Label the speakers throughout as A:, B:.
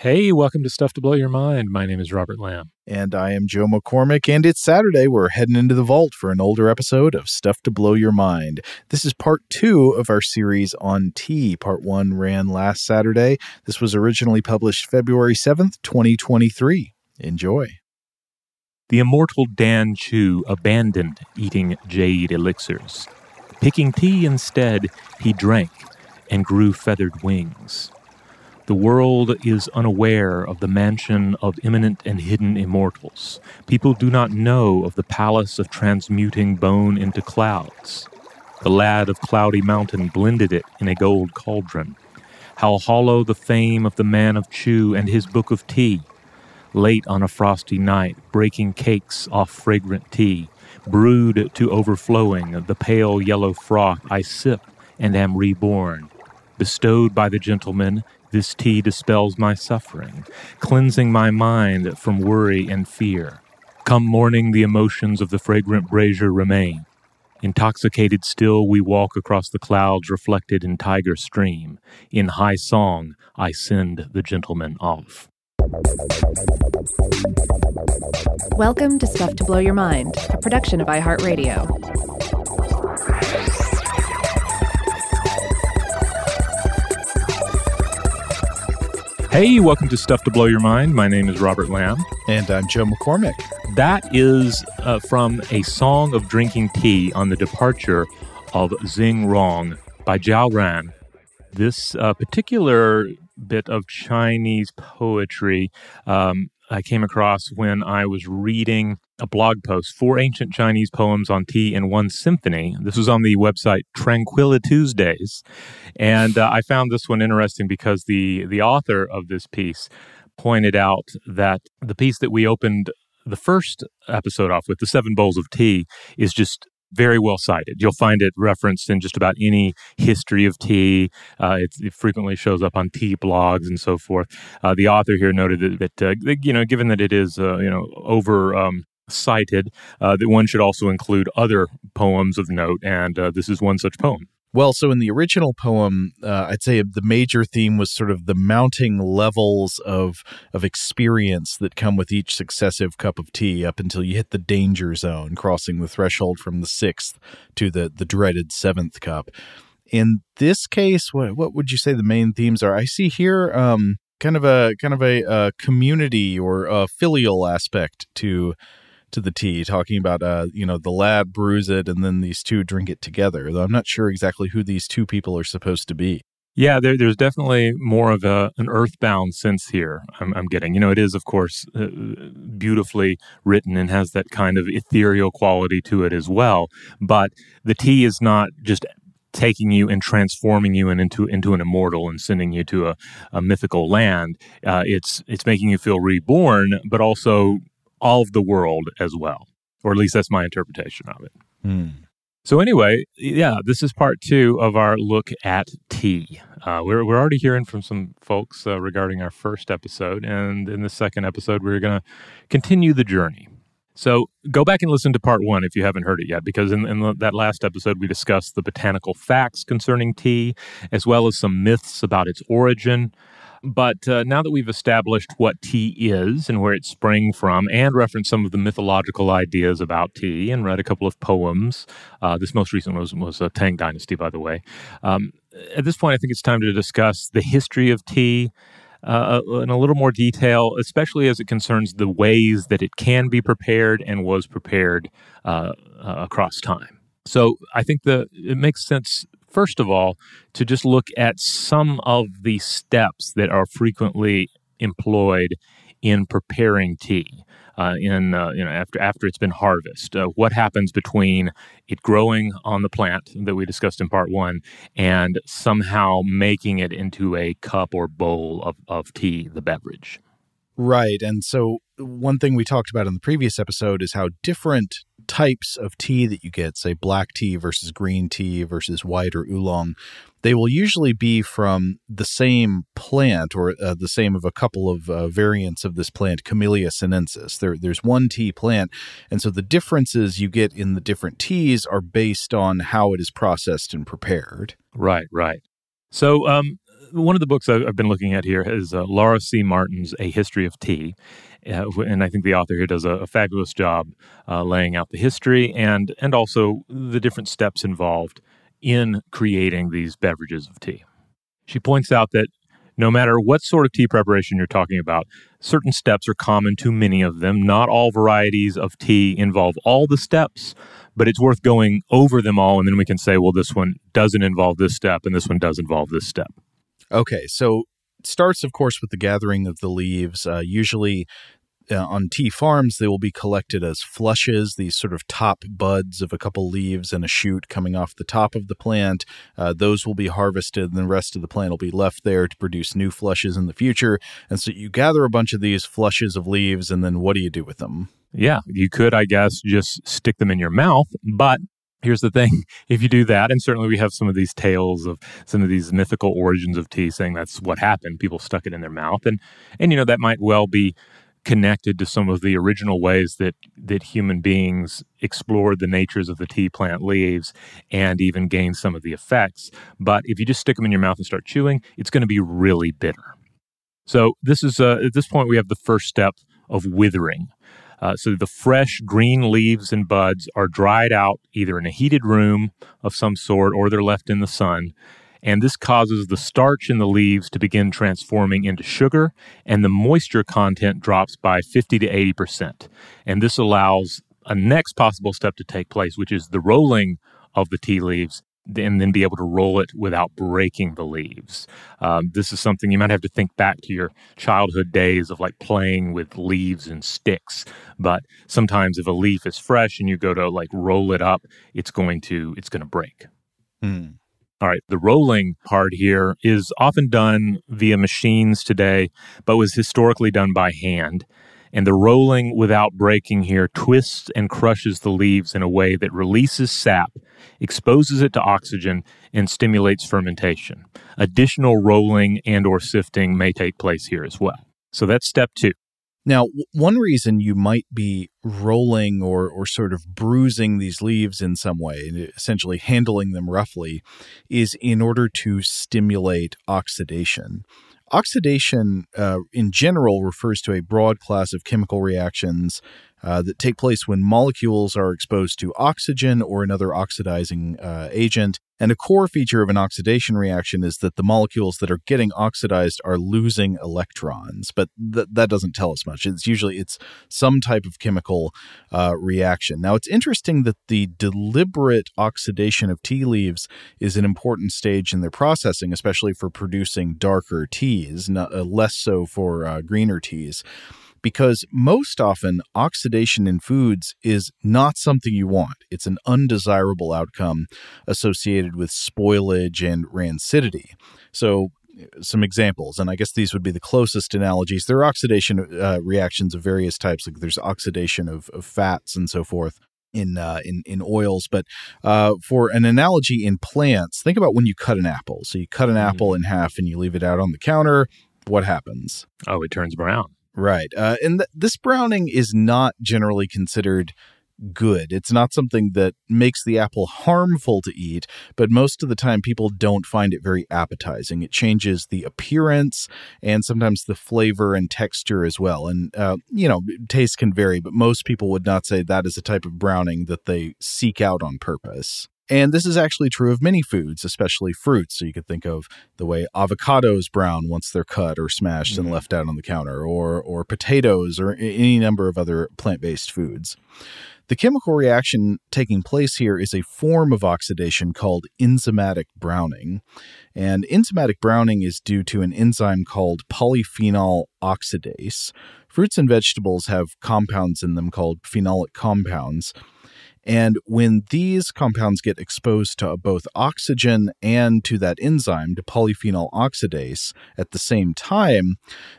A: Hey, welcome to Stuff to Blow Your Mind. My name is Robert Lamb.
B: And I am Joe McCormick, and it's Saturday. We're heading into the vault for an older episode of Stuff to Blow Your Mind. This is part two of our series on tea. Part one ran last Saturday. This was originally published February 7th, 2023. Enjoy.
A: The immortal Dan Chu abandoned eating jade elixirs. Picking tea instead, he drank and grew feathered wings. The world is unaware of the mansion of imminent and hidden immortals. People do not know of the palace of transmuting bone into clouds. The lad of Cloudy Mountain blended it in a gold cauldron. How hollow the fame of the man of Chu and his book of tea. Late on a frosty night, breaking cakes off fragrant tea, brewed to overflowing, the pale yellow froth I sip and am reborn. Bestowed by the gentleman, this tea dispels my suffering, cleansing my mind from worry and fear. Come morning, the emotions of the fragrant brazier remain. Intoxicated still, we walk across the clouds reflected in Tiger Stream. In high song, I send the gentleman off.
C: Welcome to Stuff to Blow Your Mind, a production of iHeartRadio.
A: Hey, welcome to Stuff to Blow Your Mind. My name is Robert Lamb.
B: And I'm Joe McCormick.
A: That is uh, from A Song of Drinking Tea on the Departure of Xing Rong by Jiao Ran. This uh, particular bit of Chinese poetry um, I came across when I was reading a blog post, Four Ancient Chinese Poems on Tea and One Symphony. This was on the website Tranquilla Tuesdays. And uh, I found this one interesting because the, the author of this piece pointed out that the piece that we opened the first episode off with, The Seven Bowls of Tea, is just very well cited. You'll find it referenced in just about any history of tea. Uh, it frequently shows up on tea blogs and so forth. Uh, the author here noted that, that uh, you know, given that it is uh, you know over um, cited, uh, that one should also include other poems of note, and uh, this is one such poem.
B: Well, so in the original poem, uh, I'd say the major theme was sort of the mounting levels of of experience that come with each successive cup of tea, up until you hit the danger zone, crossing the threshold from the sixth to the the dreaded seventh cup. In this case, what what would you say the main themes are? I see here um, kind of a kind of a, a community or a filial aspect to to the tea, talking about uh, you know, the lad brews it and then these two drink it together. Though I'm not sure exactly who these two people are supposed to be.
A: Yeah, there, there's definitely more of a, an earthbound sense here. I'm, I'm getting, you know, it is of course uh, beautifully written and has that kind of ethereal quality to it as well. But the tea is not just taking you and transforming you and into into an immortal and sending you to a, a mythical land. Uh, it's it's making you feel reborn, but also all of the world as well, or at least that's my interpretation of it.
B: Hmm.
A: So anyway, yeah, this is part two of our look at tea. Uh, we're we're already hearing from some folks uh, regarding our first episode, and in the second episode, we're going to continue the journey. So go back and listen to part one if you haven't heard it yet, because in, in the, that last episode we discussed the botanical facts concerning tea, as well as some myths about its origin. But uh, now that we've established what tea is and where it sprang from, and referenced some of the mythological ideas about tea, and read a couple of poems, uh, this most recent was was a Tang Dynasty, by the way. Um, at this point, I think it's time to discuss the history of tea. Uh, in a little more detail, especially as it concerns the ways that it can be prepared and was prepared uh, uh, across time. So I think the it makes sense first of all, to just look at some of the steps that are frequently employed in preparing tea. Uh, in uh, you know after after it's been harvested, uh, what happens between it growing on the plant that we discussed in part one and somehow making it into a cup or bowl of, of tea, the beverage.
B: Right. And so, one thing we talked about in the previous episode is how different types of tea that you get, say black tea versus green tea versus white or oolong, they will usually be from the same plant or uh, the same of a couple of uh, variants of this plant, Camellia sinensis. There, there's one tea plant. And so, the differences you get in the different teas are based on how it is processed and prepared.
A: Right, right. So, um, one of the books I've been looking at here is uh, Laura C. Martin's A History of Tea. Uh, and I think the author here does a, a fabulous job uh, laying out the history and, and also the different steps involved in creating these beverages of tea. She points out that no matter what sort of tea preparation you're talking about, certain steps are common to many of them. Not all varieties of tea involve all the steps, but it's worth going over them all, and then we can say, well, this one doesn't involve this step, and this one does involve this step.
B: Okay, so starts, of course, with the gathering of the leaves. Uh, usually, uh, on tea farms, they will be collected as flushes, these sort of top buds of a couple leaves and a shoot coming off the top of the plant. Uh, those will be harvested, and the rest of the plant will be left there to produce new flushes in the future. And so you gather a bunch of these flushes of leaves, and then what do you do with them?
A: Yeah, you could, I guess, just stick them in your mouth, but Here's the thing if you do that, and certainly we have some of these tales of some of these mythical origins of tea saying that's what happened. People stuck it in their mouth. And, and you know, that might well be connected to some of the original ways that, that human beings explored the natures of the tea plant leaves and even gained some of the effects. But if you just stick them in your mouth and start chewing, it's going to be really bitter. So, this is uh, at this point, we have the first step of withering. Uh, so the fresh green leaves and buds are dried out either in a heated room of some sort or they're left in the sun. And this causes the starch in the leaves to begin transforming into sugar, and the moisture content drops by 50 to 80%. And this allows a next possible step to take place, which is the rolling of the tea leaves and then be able to roll it without breaking the leaves. Um, this is something you might have to think back to your childhood days of like playing with leaves and sticks. But sometimes if a leaf is fresh and you go to like roll it up, it's going to it's going to break.
B: Hmm.
A: All right, the rolling part here is often done via machines today, but was historically done by hand and the rolling without breaking here twists and crushes the leaves in a way that releases sap, exposes it to oxygen, and stimulates fermentation. Additional rolling and or sifting may take place here as well. So that's step 2.
B: Now, one reason you might be rolling or, or sort of bruising these leaves in some way, essentially handling them roughly, is in order to stimulate oxidation. Oxidation, uh, in general, refers to a broad class of chemical reactions uh, that take place when molecules are exposed to oxygen or another oxidizing uh, agent. And a core feature of an oxidation reaction is that the molecules that are getting oxidized are losing electrons, but th- that doesn't tell us much. It's usually it's some type of chemical uh, reaction. Now, it's interesting that the deliberate oxidation of tea leaves is an important stage in their processing, especially for producing darker teas, not, uh, less so for uh, greener teas because most often oxidation in foods is not something you want. It's an undesirable outcome associated with spoilage and rancidity. So, some examples, and I guess these would be the closest analogies. There are oxidation uh, reactions of various types, like there's oxidation of, of fats and so forth. in uh, in in oils. But uh, for an analogy in plants, think about when you cut an apple. So you cut an mm-hmm. apple in half and you leave it out on the counter. What happens?
A: Oh, it turns brown.
B: Right. Uh, and th- this browning is not generally considered good. It's not something that makes the apple harmful to eat, but most of the time people don't find it very appetizing. It changes the appearance and sometimes the flavor and texture as well. And, uh, you know, taste can vary, but most people would not say that is a type of browning that they seek out on purpose. And this is actually true of many foods, especially fruits. So you could think of the way avocados brown once they're cut or smashed mm-hmm. and left out on the counter, or or potatoes, or any number of other plant-based foods. The chemical reaction taking place here is a form of oxidation called enzymatic browning. And enzymatic browning is due to an enzyme called polyphenol oxidase. Fruits and vegetables have compounds in them called phenolic compounds. And when these compounds get exposed to both oxygen and to that enzyme, to polyphenol oxidase, at the same time,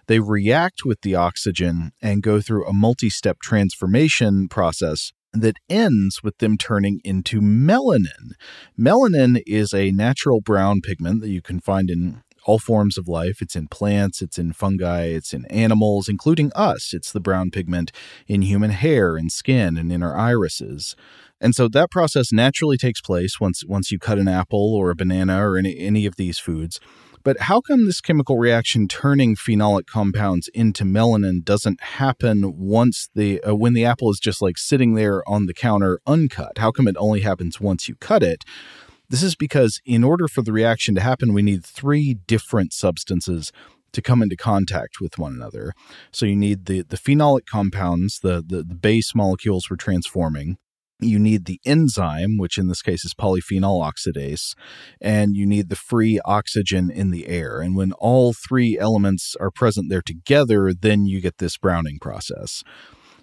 B: they react with the oxygen and go through a multi step transformation process that ends with them turning into melanin. Melanin is a natural brown pigment that you can find in all forms of life. It's in plants, it's in fungi, it's in animals, including us. It's the brown pigment in human hair and skin and in our irises. And so that process naturally takes place once once you cut an apple or a banana or any, any of these foods. But how come this chemical reaction turning phenolic compounds into melanin doesn't happen once the uh, when the apple is just like sitting there on the counter uncut? How come it only happens once you cut it? This is because in order for the reaction to happen, we need three different substances to come into contact with one another. So you need the the phenolic compounds, the the, the base molecules we're transforming you need the enzyme, which in this case is polyphenol oxidase, and you need the free oxygen in the air. And when all three elements are present there together, then you get this browning process.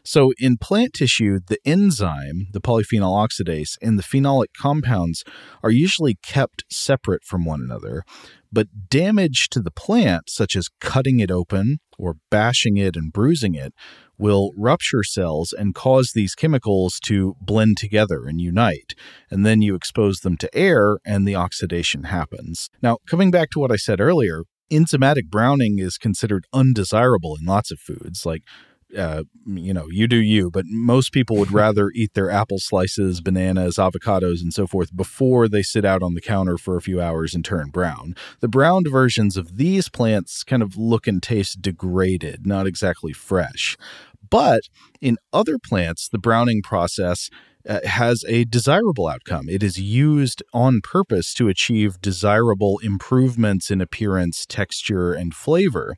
B: So, in plant tissue, the enzyme, the polyphenol oxidase, and the phenolic compounds are usually kept separate from one another. But damage to the plant, such as cutting it open or bashing it and bruising it, will rupture cells and cause these chemicals to blend together and unite. And then you expose them to air and the oxidation happens. Now, coming back to what I said earlier, enzymatic browning is considered undesirable in lots of foods like uh, you know, you do you, but most people would rather eat their apple slices, bananas, avocados, and so forth before they sit out on the counter for a few hours and turn brown. The browned versions of these plants kind of look and taste degraded, not exactly fresh. But in other plants, the browning process uh, has a desirable outcome. It is used on purpose to achieve desirable improvements in appearance, texture, and flavor.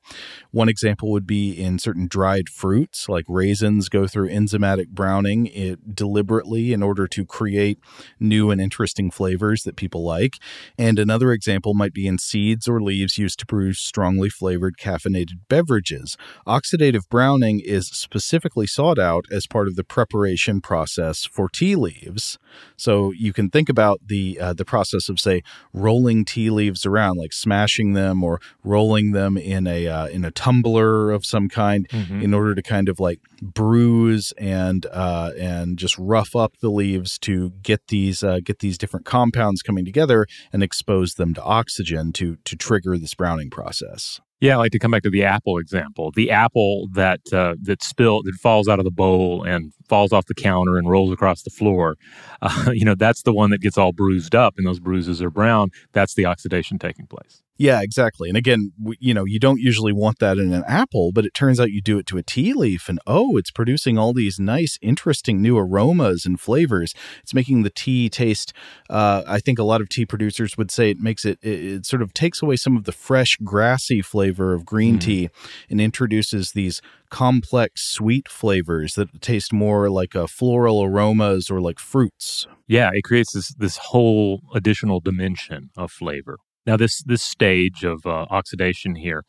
B: One example would be in certain dried fruits, like raisins go through enzymatic browning it, deliberately in order to create new and interesting flavors that people like. And another example might be in seeds or leaves used to produce strongly flavored caffeinated beverages. Oxidative browning is specifically sought out as part of the preparation process for tea leaves. So you can think about the uh, the process of say rolling tea leaves around, like smashing them or rolling them in a uh, in a tumbler of some kind, mm-hmm. in order to kind of like bruise and uh, and just rough up the leaves to get these uh, get these different compounds coming together and expose them to oxygen to to trigger this browning process.
A: Yeah, I like to come back to the apple example. The apple that uh, that spill that falls out of the bowl and falls off the counter and rolls across the floor. Uh, you know, that's the one that gets all bruised up, and those bruises are brown. That's the oxidation taking place.
B: Yeah, exactly. And again, you know, you don't usually want that in an apple, but it turns out you do it to a tea leaf and oh, it's producing all these nice, interesting new aromas and flavors. It's making the tea taste, uh, I think a lot of tea producers would say it makes it, it, it, sort of takes away some of the fresh, grassy flavor of green mm. tea and introduces these complex, sweet flavors that taste more like a uh, floral aromas or like fruits.
A: Yeah, it creates this, this whole additional dimension of flavor. Now, this this stage of uh, oxidation here,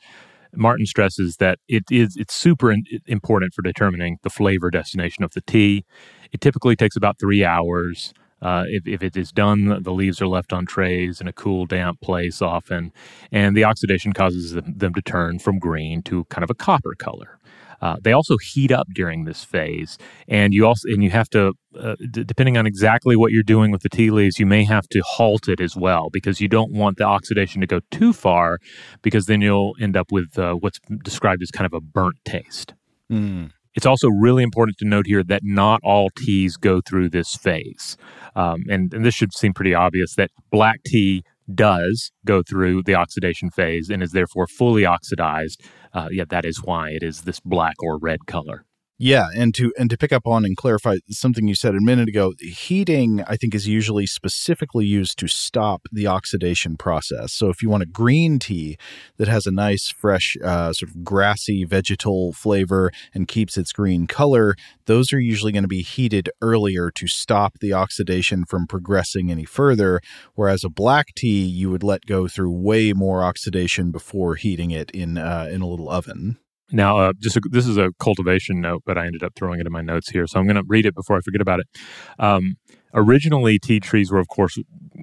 A: Martin stresses that it is it's super important for determining the flavor destination of the tea. It typically takes about three hours. Uh, if, if it is done, the leaves are left on trays in a cool, damp place often, and the oxidation causes them, them to turn from green to kind of a copper color. Uh, they also heat up during this phase, and you also and you have to, uh, d- depending on exactly what you're doing with the tea leaves, you may have to halt it as well because you don't want the oxidation to go too far, because then you'll end up with uh, what's described as kind of a burnt taste.
B: Mm.
A: It's also really important to note here that not all teas go through this phase. Um, and, and this should seem pretty obvious that black tea does go through the oxidation phase and is therefore fully oxidized. Uh, yet that is why it is this black or red color.
B: Yeah, and to and to pick up on and clarify something you said a minute ago, heating I think is usually specifically used to stop the oxidation process. So if you want a green tea that has a nice fresh uh, sort of grassy vegetal flavor and keeps its green color, those are usually going to be heated earlier to stop the oxidation from progressing any further. Whereas a black tea you would let go through way more oxidation before heating it in uh, in a little oven.
A: Now, uh, just a, this is a cultivation note, but I ended up throwing it in my notes here, so I'm going to read it before I forget about it. Um, originally, tea trees were, of course,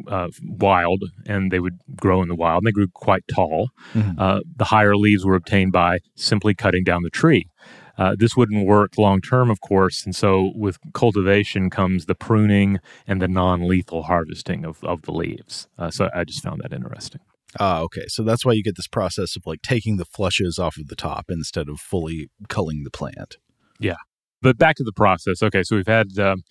A: uh, wild, and they would grow in the wild. And they grew quite tall.
B: Mm-hmm.
A: Uh, the higher leaves were obtained by simply cutting down the tree. Uh, this wouldn't work long term, of course, and so with cultivation comes the pruning and the non-lethal harvesting of, of the leaves. Uh, so I just found that interesting.
B: Ah, okay. So that's why you get this process of like taking the flushes off of the top instead of fully culling the plant.
A: Yeah. But back to the process. Okay, so we've had um,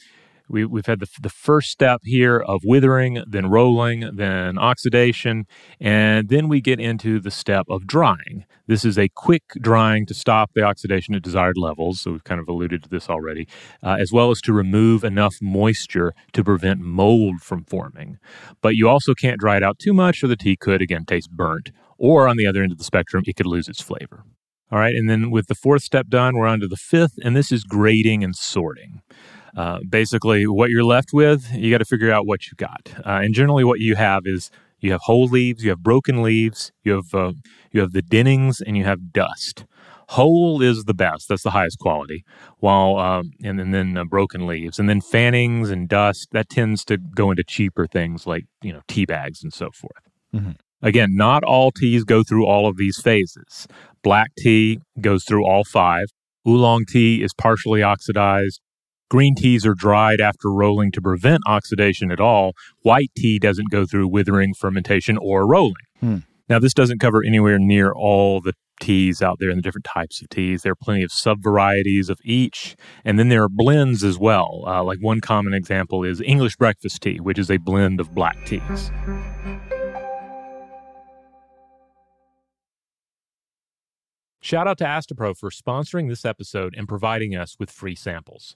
A: we, we've had the, the first step here of withering, then rolling, then oxidation, and then we get into the step of drying. This is a quick drying to stop the oxidation at desired levels. So we've kind of alluded to this already, uh, as well as to remove enough moisture to prevent mold from forming. But you also can't dry it out too much, or the tea could again taste burnt. Or on the other end of the spectrum, it could lose its flavor. All right, and then with the fourth step done, we're on to the fifth, and this is grading and sorting. Uh, basically, what you're left with, you got to figure out what you got. Uh, and generally, what you have is you have whole leaves, you have broken leaves, you have uh, you have the fannings, and you have dust. Whole is the best; that's the highest quality. While um, and, and then uh, broken leaves, and then fannings and dust that tends to go into cheaper things like you know tea bags and so forth.
B: Mm-hmm.
A: Again, not all teas go through all of these phases. Black tea goes through all five. Oolong tea is partially oxidized. Green teas are dried after rolling to prevent oxidation at all. White tea doesn't go through withering, fermentation, or rolling.
B: Hmm.
A: Now, this doesn't cover anywhere near all the teas out there and the different types of teas. There are plenty of sub varieties of each. And then there are blends as well. Uh, like one common example is English breakfast tea, which is a blend of black teas. Shout out to Astepro for sponsoring this episode and providing us with free samples.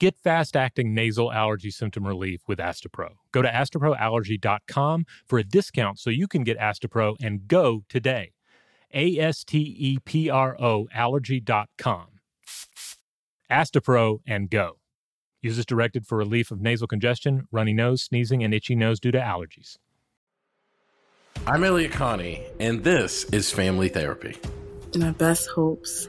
A: Get fast acting nasal allergy symptom relief with Astepro. Go to asteproallergy.com for a discount so you can get Astepro and go today. A S T E P R O allergy.com. Astepro and go. Use as directed for relief of nasal congestion, runny nose, sneezing, and itchy nose due to allergies.
D: I'm Elliot Connie, and this is Family Therapy.
E: My best hopes.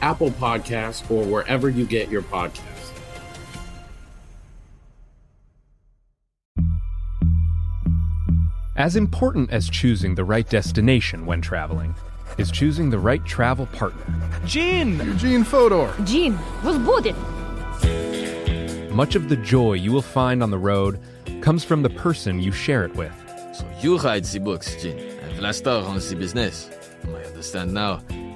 D: Apple Podcasts, or wherever you get your podcasts.
F: As important as choosing the right destination when traveling is choosing the right travel partner.
G: Gene!
H: Eugene Fodor.
I: Gene was booted.
F: Much of the joy you will find on the road comes from the person you share it with.
J: So you write the books, Gene, and Vlastar runs the business. I understand now.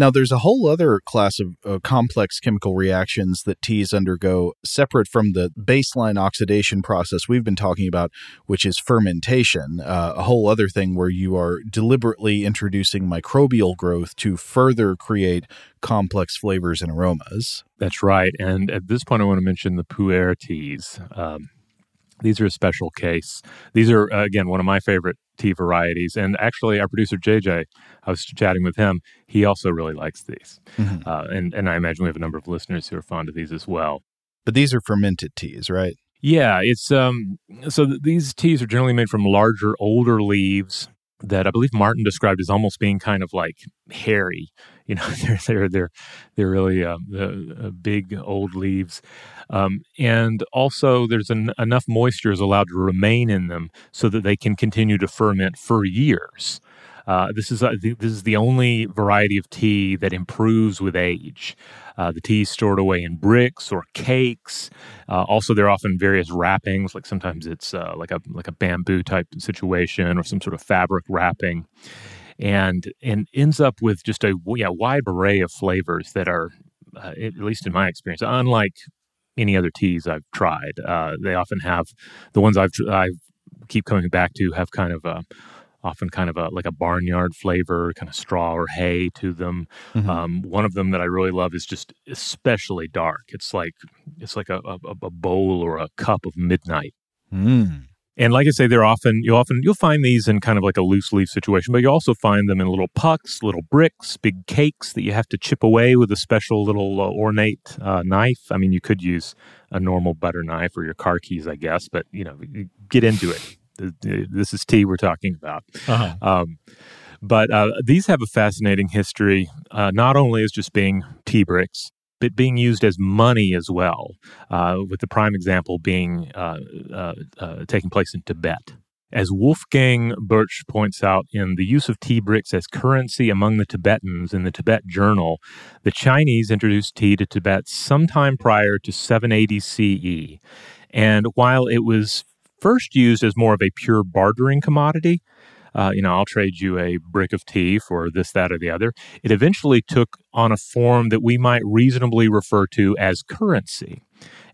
B: Now, there's a whole other class of uh, complex chemical reactions that teas undergo separate from the baseline oxidation process we've been talking about, which is fermentation, uh, a whole other thing where you are deliberately introducing microbial growth to further create complex flavors and aromas.
A: That's right. And at this point, I want to mention the pu'er teas. Um, these are a special case. These are, uh, again, one of my favorite tea varieties. And actually, our producer, JJ, I was chatting with him. He also really likes these. Mm-hmm. Uh, and, and I imagine we have a number of listeners who are fond of these as well.
B: But these are fermented teas, right?
A: Yeah, it's um so th- these teas are generally made from larger older leaves that I believe Martin described as almost being kind of like hairy. You know, they're they're they're they're really um, uh, big old leaves, um, and also there's an, enough moisture is allowed to remain in them so that they can continue to ferment for years. Uh, this is uh, this is the only variety of tea that improves with age. Uh, the tea is stored away in bricks or cakes. Uh, also, there are often various wrappings, like sometimes it's uh, like a like a bamboo type situation or some sort of fabric wrapping, and and ends up with just a yeah wide array of flavors that are, uh, at least in my experience, unlike any other teas I've tried. Uh, they often have the ones I've I keep coming back to have kind of a often kind of a like a barnyard flavor, kind of straw or hay to them. Mm-hmm. Um, one of them that I really love is just especially dark. It's like it's like a, a, a bowl or a cup of midnight.
B: Mm.
A: And like I say, they're often you often you'll find these in kind of like a loose leaf situation, but you also find them in little pucks, little bricks, big cakes that you have to chip away with a special little uh, ornate uh, knife. I mean, you could use a normal butter knife or your car keys, I guess, but you know, get into it this is tea we're talking about.
B: Uh-huh.
A: Um, but uh, these have a fascinating history, uh, not only as just being tea bricks, but being used as money as well, uh, with the prime example being uh, uh, uh, taking place in Tibet. As Wolfgang Bertsch points out in the use of tea bricks as currency among the Tibetans in the Tibet Journal, the Chinese introduced tea to Tibet sometime prior to 780 CE. And while it was first used as more of a pure bartering commodity. Uh, you know, I'll trade you a brick of tea for this, that, or the other. It eventually took on a form that we might reasonably refer to as currency,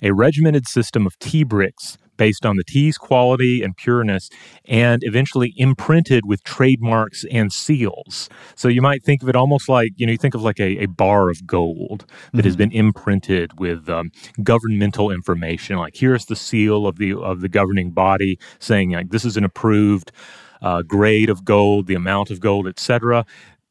A: a regimented system of tea bricks based on the tea's quality and pureness and eventually imprinted with trademarks and seals. So you might think of it almost like, you know, you think of like a, a bar of gold that mm-hmm. has been imprinted with um, governmental information. Like here's the seal of the of the governing body saying like this is an approved uh, grade of gold, the amount of gold, etc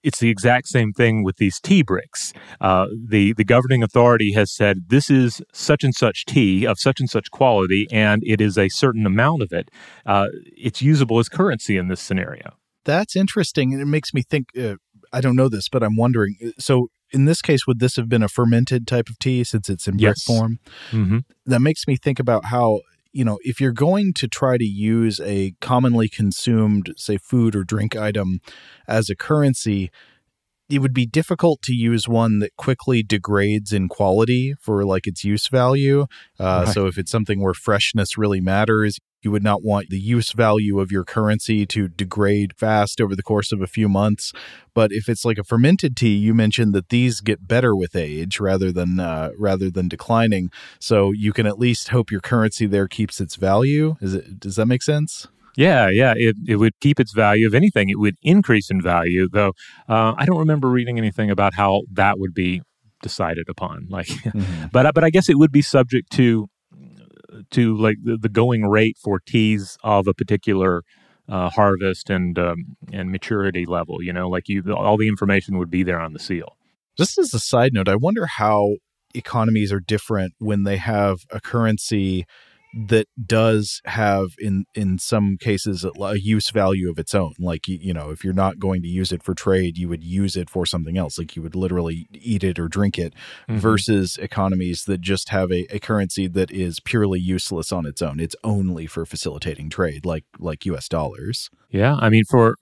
A: it's the exact same thing with these tea bricks. Uh, the the governing authority has said this is such and such tea of such and such quality, and it is a certain amount of it. Uh, it's usable as currency in this scenario.
B: That's interesting, and it makes me think. Uh, I don't know this, but I'm wondering. Uh, so, in this case, would this have been a fermented type of tea since it's in brick
A: yes.
B: form?
A: Mm-hmm.
B: That makes me think about how you know, if you're going to try to use a commonly consumed, say, food or drink item as a currency, it would be difficult to use one that quickly degrades in quality for like its use value. Uh, right. So if it's something where freshness really matters, You would not want the use value of your currency to degrade fast over the course of a few months. But if it's like a fermented tea, you mentioned that these get better with age rather than uh, rather than declining. So you can at least hope your currency there keeps its value. Is it? Does that make sense?
A: Yeah, yeah, it, it would keep its value. If anything, it would increase in value, though uh, I don't remember reading anything about how that would be decided upon. Like, mm-hmm. but but I guess it would be subject to to like the, the going rate for teas of a particular uh, harvest and um, and maturity level. You know, like you, all the information would be there on the seal.
B: Just as a side note, I wonder how economies are different when they have a currency that does have in in some cases a, use value of its own. Like you, you know if you're not going to use it for trade you would use it for something else. Like you would literally eat it or drink it mm-hmm. versus economies that just have a, a currency that is purely useless on its own. It's only for facilitating trade like like us dollars.
A: Yeah i mean for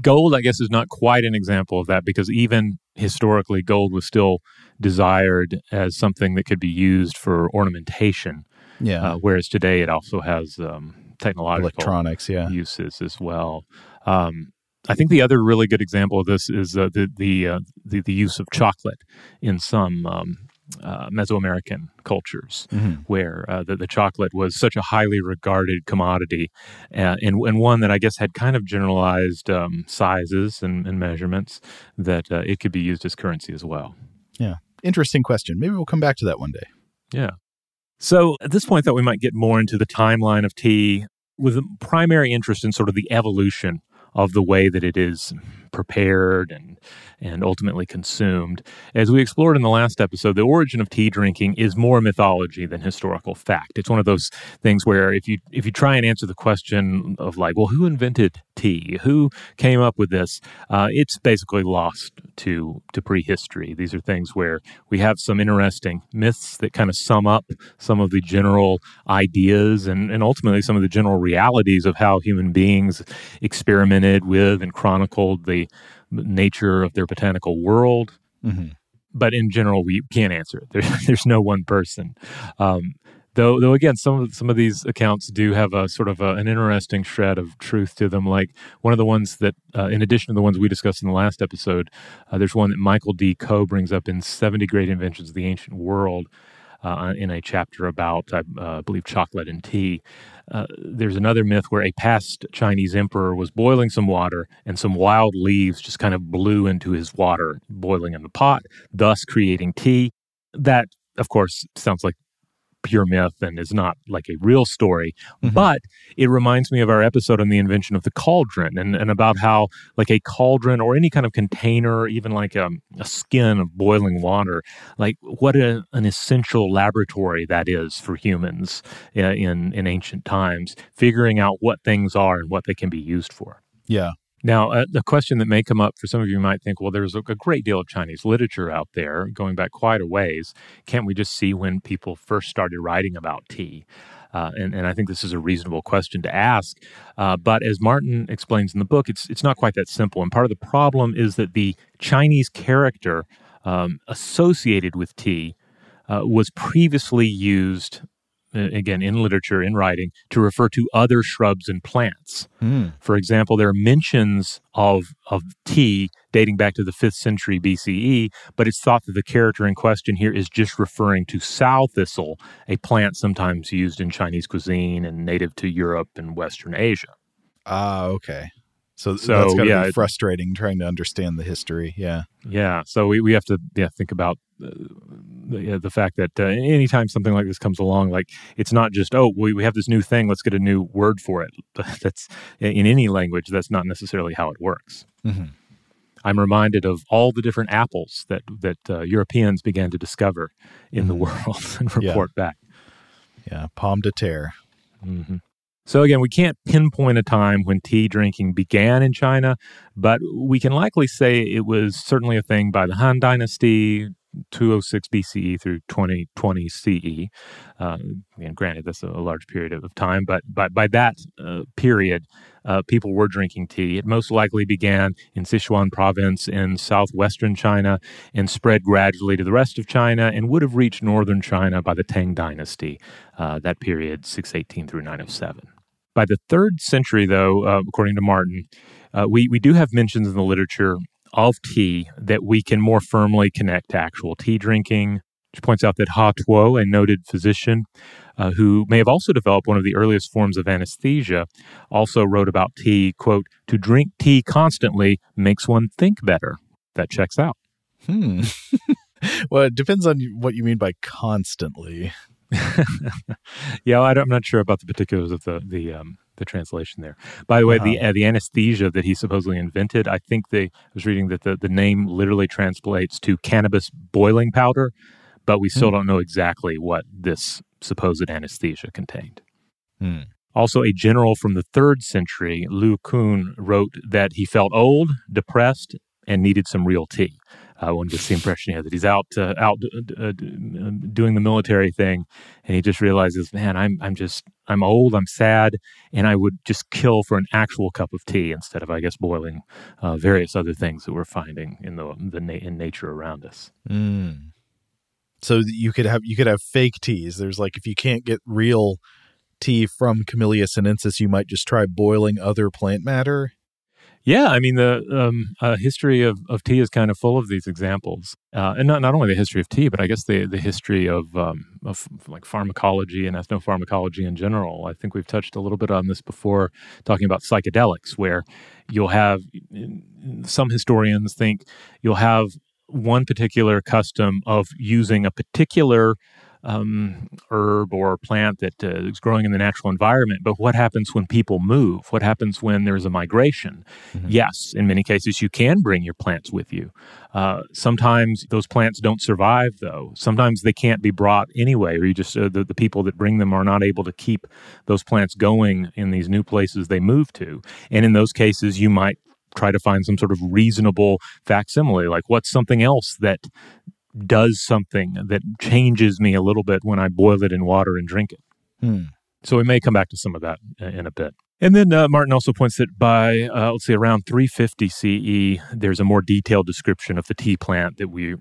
A: gold i guess is not quite an example of that because even historically gold was still desired as something that could be used for ornamentation
B: yeah.
A: Uh, whereas today it also has um, technological
B: electronics, yeah.
A: uses as well. Um, I think the other really good example of this is uh, the the, uh, the, the use of chocolate in some um, uh, Mesoamerican cultures,
B: mm-hmm.
A: where uh, the, the chocolate was such a highly regarded commodity, and, and, and one that I guess had kind of generalized um, sizes and, and, measurements that uh, it could be used as currency as well.
B: Yeah, interesting question. Maybe we'll come back to that one day.
A: Yeah. So at this point, I thought we might get more into the timeline of tea with a primary interest in sort of the evolution of the way that it is prepared and and ultimately consumed. As we explored in the last episode, the origin of tea drinking is more mythology than historical fact. It's one of those things where if you if you try and answer the question of like, well, who invented tea? Who came up with this? Uh, it's basically lost to to prehistory. These are things where we have some interesting myths that kind of sum up some of the general ideas and, and ultimately some of the general realities of how human beings experimented with and chronicled the nature of their botanical world.
B: Mm-hmm.
A: But in general, we can't answer it. There, there's no one person. Um, though, though again, some of some of these accounts do have a sort of a, an interesting shred of truth to them. Like one of the ones that, uh, in addition to the ones we discussed in the last episode, uh, there's one that Michael D. Coe brings up in 70 Great Inventions of the Ancient World. Uh, in a chapter about, I uh, believe, chocolate and tea. Uh, there's another myth where a past Chinese emperor was boiling some water and some wild leaves just kind of blew into his water boiling in the pot, thus creating tea. That, of course, sounds like pure myth and is not like a real story. Mm-hmm. But it reminds me of our episode on the invention of the cauldron and, and about how, like, a cauldron or any kind of container, even like a, a skin of boiling water, like, what a, an essential laboratory that is for humans uh, in, in ancient times, figuring out what things are and what they can be used for.
B: Yeah.
A: Now, uh, the question that may come up for some of you might think, well, there's a, great deal of Chinese literature out there going back quite a ways. Can't we just see when people first started writing about tea? Uh, and, and I think this is a reasonable question to ask. Uh, but as Martin explains in the book, it's, it's not quite that simple. And part of the problem is that the Chinese character um, associated with tea uh, was previously used again in literature in writing to refer to other shrubs and plants.
B: Mm.
A: for example there are mentions of of tea dating back to the 5th century BCE but it's thought that the character in question here is just referring to sow thistle a plant sometimes used in Chinese cuisine and native to Europe and western Asia.
B: Ah okay so, so that's gotta yeah, be frustrating trying to understand the history. Yeah.
A: Yeah. So we, we have to yeah think about uh, the, the fact that uh, anytime something like this comes along, like it's not just oh we, we have this new thing, let's get a new word for it. that's in any language. That's not necessarily how it works.
B: Mm-hmm.
A: I'm reminded of all the different apples that that uh, Europeans began to discover in mm-hmm. the world and report
B: yeah.
A: back.
B: Yeah, pomme de terre.
A: Mm-hmm. So, again, we can't pinpoint a time when tea drinking began in China, but we can likely say it was certainly a thing by the Han Dynasty, 206 BCE through 2020 CE. Uh, and granted, that's a large period of time, but by, by that uh, period, uh, people were drinking tea. It most likely began in Sichuan province in southwestern China and spread gradually to the rest of China and would have reached northern China by the Tang Dynasty, uh, that period 618 through 907. By the third century, though, uh, according to Martin, uh, we, we do have mentions in the literature of tea that we can more firmly connect to actual tea drinking. She points out that Hua Tuo, a noted physician uh, who may have also developed one of the earliest forms of anesthesia, also wrote about tea, quote, to drink tea constantly makes one think better. That checks out.
B: Hmm. well, it depends on what you mean by constantly.
A: yeah, I am not sure about the particulars of the the um, the translation there. By the way, uh-huh. the uh, the anesthesia that he supposedly invented, I think they I was reading that the, the name literally translates to cannabis boiling powder, but we still hmm. don't know exactly what this supposed anesthesia contained.
B: Hmm.
A: Also, a general from the third century, Lu Kun, wrote that he felt old, depressed, and needed some real tea. Uh, one gets the impression here that he's out uh, out uh, doing the military thing, and he just realizes, man, I'm I'm just I'm old, I'm sad, and I would just kill for an actual cup of tea instead of, I guess, boiling uh, various other things that we're finding in the the na- in nature around us.
B: Mm so you could have you could have fake teas. There's like if you can't get real tea from Camellia sinensis, you might just try boiling other plant matter.
A: Yeah, I mean the um, uh, history of, of tea is kind of full of these examples, uh, and not not only the history of tea, but I guess the the history of um, of like pharmacology and ethnopharmacology in general. I think we've touched a little bit on this before, talking about psychedelics, where you'll have some historians think you'll have one particular custom of using a particular um, herb or plant that uh, is growing in the natural environment. But what happens when people move? What happens when there's a migration? Mm-hmm. Yes, in many cases, you can bring your plants with you. Uh, sometimes those plants don't survive, though. Sometimes they can't be brought anyway, or you just uh, the, the people that bring them are not able to keep those plants going in these new places they move to. And in those cases, you might try to find some sort of reasonable facsimile. Like, what's something else that does something that changes me a little bit when I boil it in water and drink it?
B: Hmm.
A: So we may come back to some of that in a bit. And then uh, Martin also points that by, uh, let's say, around 350 CE, there's a more detailed description of the tea plant that we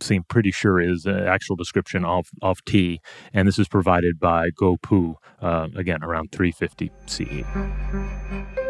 A: seem pretty sure is an actual description of, of tea. And this is provided by Guo Pu, uh, again, around 350 CE.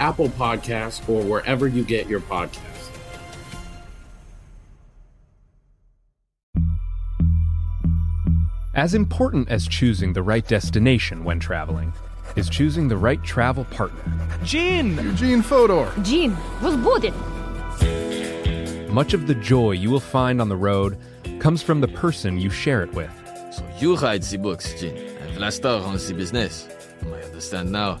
D: Apple Podcasts, or wherever you get your podcasts.
F: As important as choosing the right destination when traveling is choosing the right travel partner.
G: Gene!
H: Eugene Fodor!
I: Gene, was booted!
F: Much of the joy you will find on the road comes from the person you share it with.
J: So you write the books, Gene. I've last hour on the business. I understand now.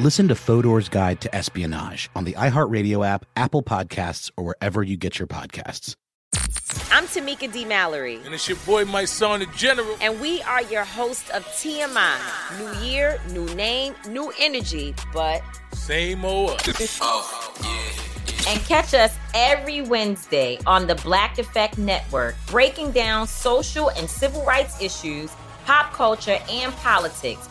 K: Listen to Fodor's Guide to Espionage on the iHeartRadio app, Apple Podcasts, or wherever you get your podcasts.
L: I'm Tamika D. Mallory.
M: And it's your boy, Mysonne, the General.
L: And we are your hosts of TMI. New year, new name, new energy, but.
M: Same old oh,
L: yeah. And catch us every Wednesday on the Black Effect Network, breaking down social and civil rights issues, pop culture, and politics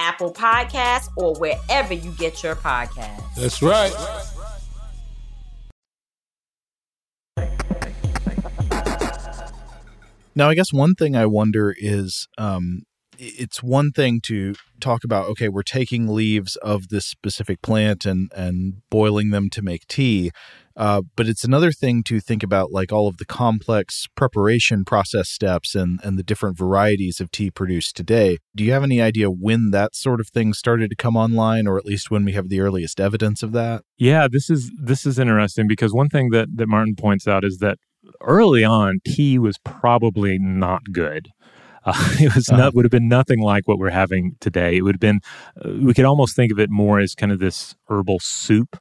L: Apple Podcasts, or wherever you get your podcasts.
M: That's right.
B: Now, I guess one thing I wonder is um, it's one thing to talk about, okay, we're taking leaves of this specific plant and, and boiling them to make tea. Uh, but it's another thing to think about like all of the complex preparation process steps and, and the different varieties of tea produced today. Do you have any idea when that sort of thing started to come online, or at least when we have the earliest evidence of that?
A: Yeah, this is this is interesting because one thing that, that Martin points out is that early on, tea was probably not good. Uh, it was uh-huh. not would have been nothing like what we're having today. It would have been uh, we could almost think of it more as kind of this herbal soup,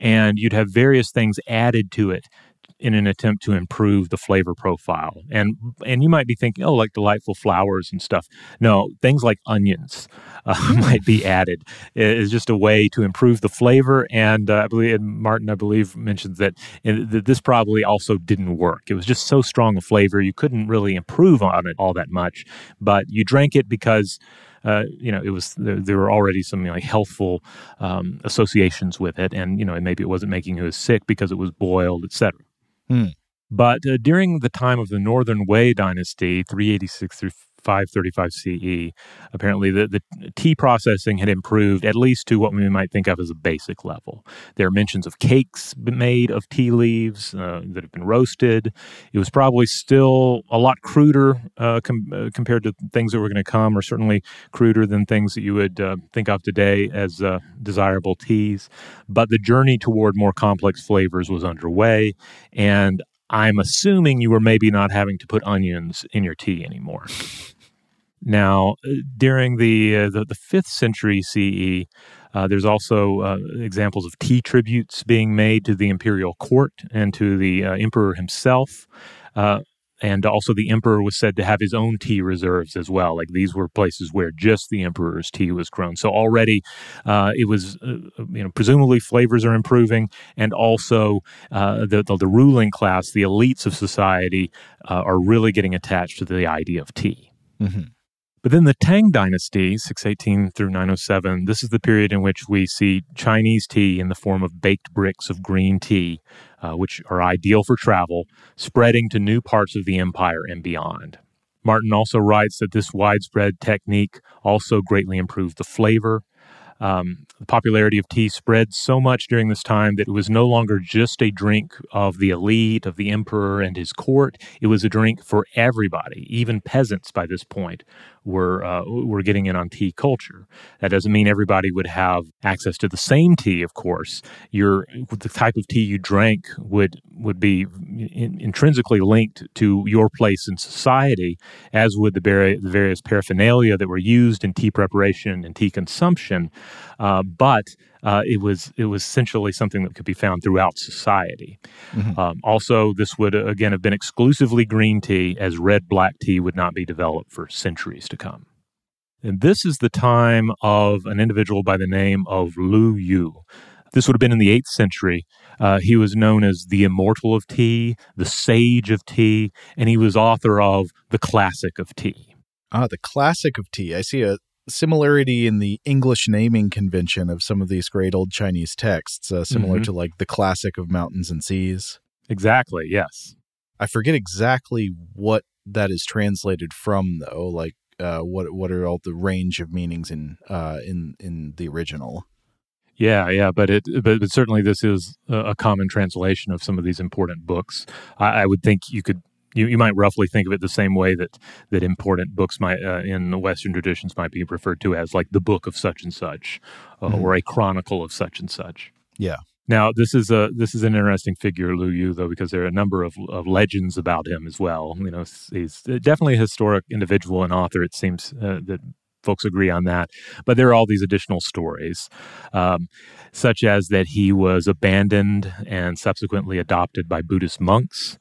A: and you'd have various things added to it in an attempt to improve the flavor profile. And and you might be thinking, oh, like delightful flowers and stuff. No, things like onions uh, might be added. It is just a way to improve the flavor. And uh, I believe Martin, I believe, mentions that, that this probably also didn't work. It was just so strong a flavor you couldn't really improve on it all that much. But you drank it because. Uh, you know, it was there, there were already some like healthful um, associations with it, and you know, maybe it wasn't making you as sick because it was boiled, etc.
B: Hmm.
A: But uh, during the time of the Northern Wei dynasty, 386 through 535 CE, apparently the, the tea processing had improved at least to what we might think of as a basic level. There are mentions of cakes made of tea leaves uh, that have been roasted. It was probably still a lot cruder uh, com- uh, compared to things that were going to come, or certainly cruder than things that you would uh, think of today as uh, desirable teas. But the journey toward more complex flavors was underway, and I'm assuming you were maybe not having to put onions in your tea anymore. now, uh, during the, uh, the, the fifth century CE, uh, there's also uh, examples of tea tributes being made to the imperial court and to the uh, emperor himself. Uh, and also the emperor was said to have his own tea reserves as well. Like these were places where just the emperor's tea was grown. So already uh, it was uh, you know presumably flavors are improving. And also uh, the, the, the ruling class the elites of society uh, are really getting attached to the idea of tea.
B: Mm-hmm.
A: But then the Tang Dynasty, 618 through 907, this is the period in which we see Chinese tea in the form of baked bricks of green tea, uh, which are ideal for travel, spreading to new parts of the empire and beyond. Martin also writes that this widespread technique also greatly improved the flavor um, the popularity of tea spread so much during this time that it was no longer just a drink of the elite, of the emperor and his court. It was a drink for everybody. Even peasants by this point were uh, were getting in on tea culture. That doesn't mean everybody would have access to the same tea. Of course, your the type of tea you drank would would be in, intrinsically linked to your place in society, as would the, bar- the various paraphernalia that were used in tea preparation and tea consumption. Uh, but uh, it was it was essentially something that could be found throughout society. Mm-hmm. Um, also, this would again have been exclusively green tea, as red black tea would not be developed for centuries to come. And this is the time of an individual by the name of Lu Yu. This would have been in the 8th century. Uh, he was known as the immortal of tea, the sage of tea, and he was author of the classic of tea.
B: Ah, the classic of tea. I see a similarity in the English naming convention of some of these great old Chinese texts, uh, similar mm-hmm. to like the classic of mountains and seas.
A: Exactly, yes.
B: I forget exactly what that is translated from, though. Like, uh, what what are all the range of meanings in uh, in in the original?
A: Yeah, yeah, but it but, but certainly this is a, a, common translation of some of these important books. I, I would think you could you, you might roughly think of it the same way that that important books might uh, in the Western traditions might be referred to as like the book of such and such, uh, mm-hmm. or a chronicle of such and such.
B: Yeah.
A: Now this is a this is an interesting figure, Lu Yu, though, because there are a number of, of legends about him as well. You know, he's definitely a historic individual and author. It seems uh, that folks agree on that. But there are all these additional stories, um, such as that he was abandoned and subsequently adopted by Buddhist monks.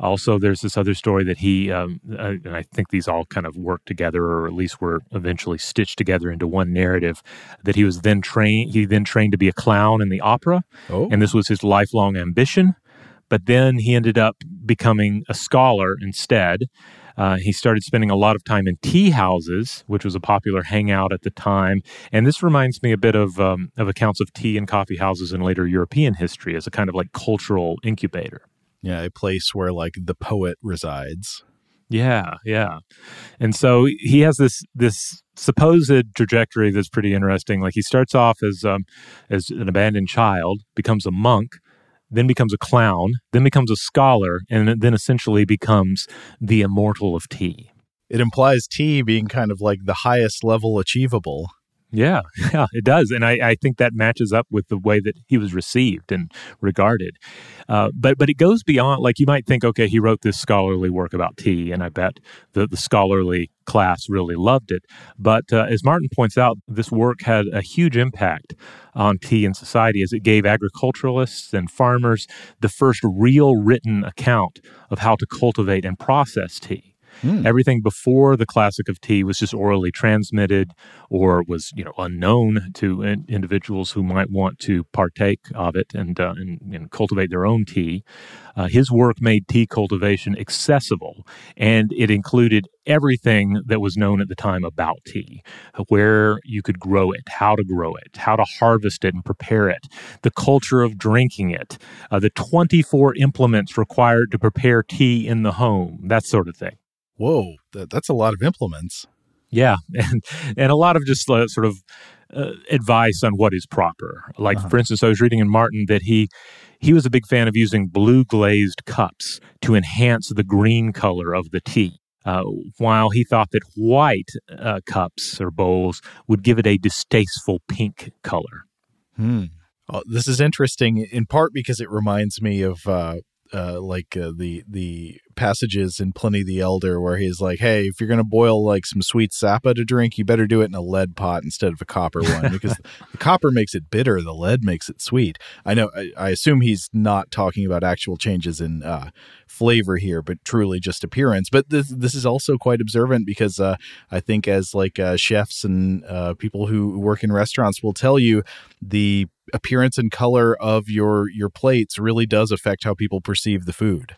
A: Also, there's this other story that he, um, uh, and I think these all kind of work together, or at least were eventually stitched together into one narrative. That he was then trained. He then trained to be a clown in the opera,
B: oh.
A: and this was his lifelong ambition. But then he ended up becoming a scholar instead. Uh, he started spending a lot of time in tea houses, which was a popular hangout at the time. And this reminds me a bit of um, of accounts of tea and coffee houses in later European history as a kind of like cultural incubator.
B: Yeah, a place where like the poet resides.
A: Yeah, yeah. And so he has this this supposed trajectory that's pretty interesting. Like he starts off as um, as an abandoned child, becomes a monk, then becomes a clown, then becomes a scholar, and then essentially becomes the immortal of tea.
B: It implies tea being kind of like the highest level achievable.
A: Yeah, yeah, it does, and I, I think that matches up with the way that he was received and regarded. Uh, but but it goes beyond. Like you might think, okay, he wrote this scholarly work about tea, and I bet the the scholarly class really loved it. But uh, as Martin points out, this work had a huge impact on tea in society as it gave agriculturalists and farmers the first real written account of how to cultivate and process tea. Mm. Everything before the classic of tea was just orally transmitted or was, you know, unknown to in- individuals who might want to partake of it and, uh, and, and, cultivate their own tea. Uh, his work made tea cultivation accessible, and it included everything that was known at the time about tea where you could grow it, how to grow it, how to harvest it and prepare it, the culture of drinking it, uh, the 24 implements required to prepare tea in the home, that sort of thing
B: whoa, that, that's a lot of implements.
A: Yeah, and and a lot of just uh, sort of uh, advice on what is proper. Like uh-huh. for instance, I was reading in Martin that he he was a big fan of using blue glazed cups to enhance the green color of the tea. Uh, while he thought that white uh, cups or bowls would give it a distasteful pink color.
B: Hmm. Oh, this is interesting in part because it reminds me of uh, like uh, the the passages in Pliny the Elder where he's like, "Hey, if you're gonna boil like some sweet sapa to drink, you better do it in a lead pot instead of a copper one because the copper makes it bitter, the lead makes it sweet." I know. I, I assume he's not talking about actual changes in uh, flavor here, but truly just appearance. But this this is also quite observant because uh, I think as like uh, chefs and uh, people who work in restaurants will tell you, the appearance and color of your your plates really does affect how people perceive the food.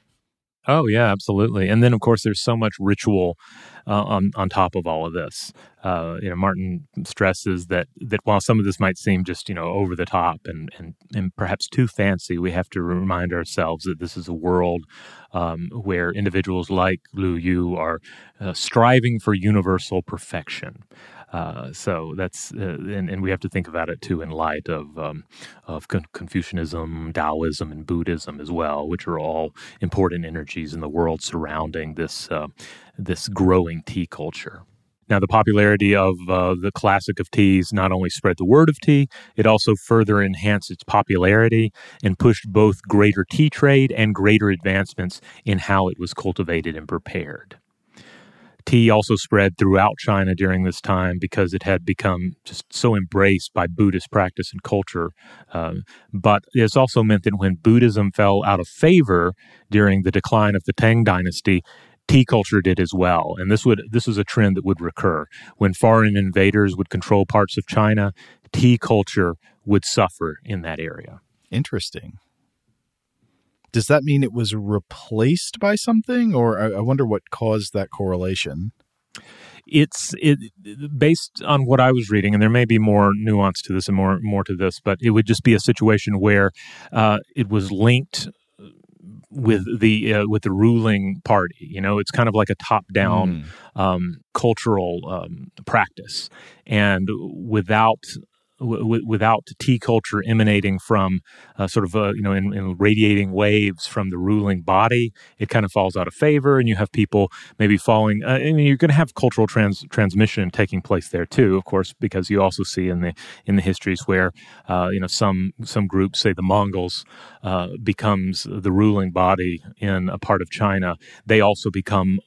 A: Oh yeah, absolutely. And then of course there's so much ritual uh, on on top of all of this. Uh, you know, Martin stresses that that while some of this might seem just you know over the top and and and perhaps too fancy, we have to remind ourselves that this is a world um, where individuals like Lu Yu are uh, striving for universal perfection. Uh, so that's uh, and, and we have to think about it too in light of um, of Confucianism, Taoism, and Buddhism as well, which are all important energies in the world surrounding this uh, this growing tea culture. Now, the popularity of uh, the classic of teas not only spread the word of tea, it also further enhanced its popularity and pushed both greater tea trade and greater advancements in how it was cultivated and prepared. Tea also spread throughout China during this time because it had become just so embraced by Buddhist practice and culture. Uh, but it's also meant that when Buddhism fell out of favor during the decline of the Tang dynasty, tea culture did as well. And this would this was a trend that would recur. When foreign invaders would control parts of China, tea culture would suffer in that area.
B: Interesting does that mean it was replaced by something or I, I wonder what caused that correlation
A: it's it based on what I was reading, and there may be more nuance to this and more more to this, but it would just be a situation where uh, it was linked with the uh, with the ruling party. You know, it's kind of like a top down mm. um, cultural um, practice, and without w- without tea culture emanating from uh, sort of uh, you know in, in, radiating waves from the ruling body, it kind of falls out of favor, and you have people maybe falling. Uh, I mean, you're going to have cultural trans- transmission taking place there too, of course, because you also see in the in the histories where uh, you know some some groups, say the Mongols, uh, becomes the ruling body in a part of China. They also become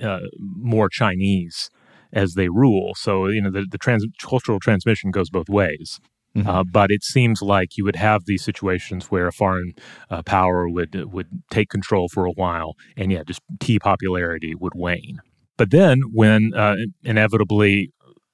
A: uh, more Chinese as they rule. So you know the the trans- cultural transmission goes both ways. Mm-hmm. Uh, but it seems like you would have these situations where a foreign uh, power would would take control for a while, and yeah, just tea popularity would wane. But then, when uh, inevitably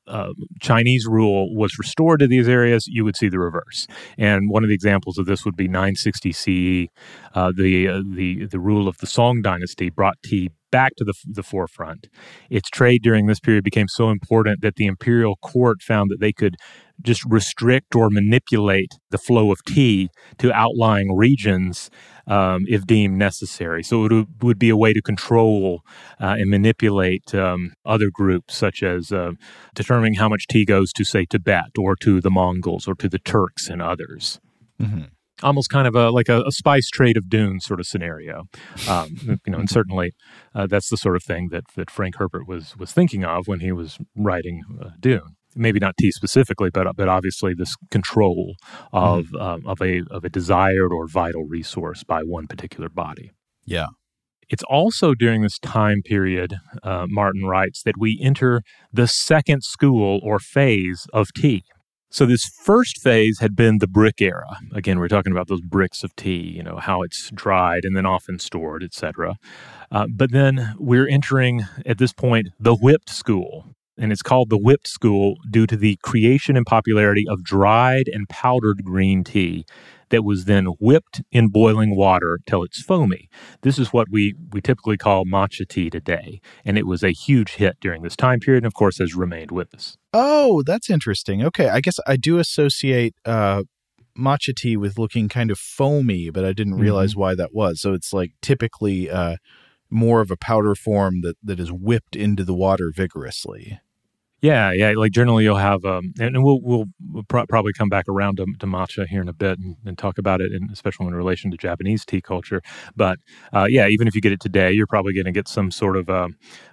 A: uh, Chinese rule was restored to these areas, you would see the reverse. And one of the examples of this would be 960 CE. Uh, the uh, the the rule of the Song dynasty brought tea back to the, the forefront. Its trade during this period became so important that the imperial court found that they could just restrict or manipulate the flow of tea to outlying regions um, if deemed necessary. So it would, be a way to control uh, and manipulate um, other groups, such as uh, determining how much tea goes to, say, Tibet or to the Mongols or to the Turks and others. Mm-hmm almost kind of a like a, a, spice trade of Dune sort of scenario. Um, you know, and certainly uh, that's the sort of thing that that Frank Herbert was was thinking of when he was writing uh, Dune. Maybe not tea specifically, but but obviously this control of mm. um, of a of a desired or vital resource by one particular body.
B: Yeah.
A: It's also during this time period, uh, Martin writes, that we enter the second school or phase of tea. So this first phase had been the brick era. Again, we're talking about those bricks of tea, you know, how it's dried and then often stored, etc. Uh, but then we're entering at this point the whipped school. And it's called the whipped school due to the creation and popularity of dried and powdered green tea that was then whipped in boiling water till it's foamy. This is what we, we typically call matcha tea today. And it was a huge hit during this time period and, of course, has remained with us.
B: Oh, that's interesting. Okay. I guess I do associate uh, matcha tea with looking kind of foamy, but I didn't realize mm-hmm. why that was. So it's like typically uh, more of a powder form that, that is whipped into the water vigorously.
A: Yeah, yeah. Like generally, you'll have, um, and, we'll we'll, pro- probably come back around to, to matcha here in a bit and, and, talk about it, in, especially in relation to Japanese tea culture. But uh, yeah, even if you get it today, you're probably going to get some sort of uh,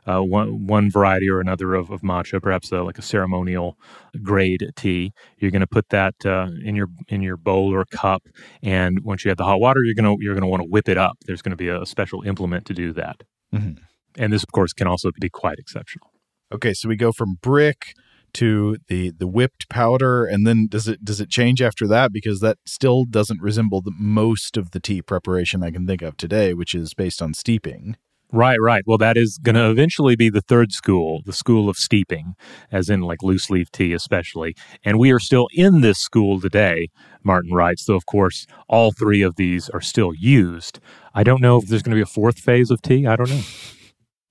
A: uh, one one variety or another of, of matcha, perhaps uh, like a ceremonial grade tea. You're going to put that uh, in your in your bowl or cup, and once you have the hot water, you're gonna you're gonna want to whip it up. There's going to be a special implement to do that, mm-hmm. and this, of course, can also be quite exceptional.
B: Okay, so we go from brick to the the whipped powder and then does it does it change after that because that still doesn't resemble the most of the tea preparation I can think of today which is based on steeping.
A: Right, right. Well, that is going to eventually be the third school, the school of steeping, as in like loose leaf tea, especially. And we are still in this school today, Martin writes, though, of course, all three of these are still used. I don't know if there's going to be a fourth phase of tea. I don't know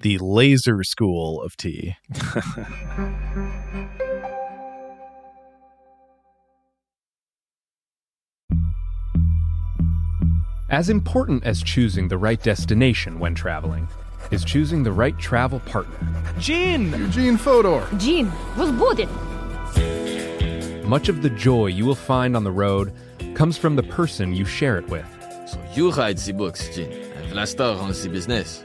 B: the laser school of tea.
F: as important as choosing the right destination when traveling is choosing the right travel partner.
G: Gene!
H: Eugene Fodor!
I: Gene, was booted!
F: Much of the joy you will find on the road comes from the person you share it with.
J: So you write the books, Gene, and Vlastar on the business.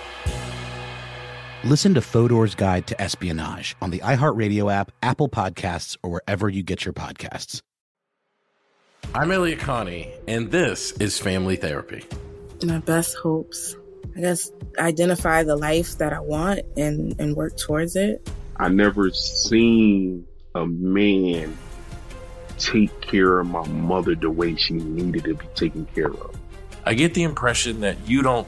K: Listen to Fodor's Guide to Espionage on the iHeartRadio app, Apple Podcasts, or wherever you get your podcasts.
N: I'm Elliott Connie, and this is Family Therapy.
E: My best hopes. I guess identify the life that I want and, and work towards it.
O: I never seen a man take care of my mother the way she needed to be taken care of.
N: I get the impression that you don't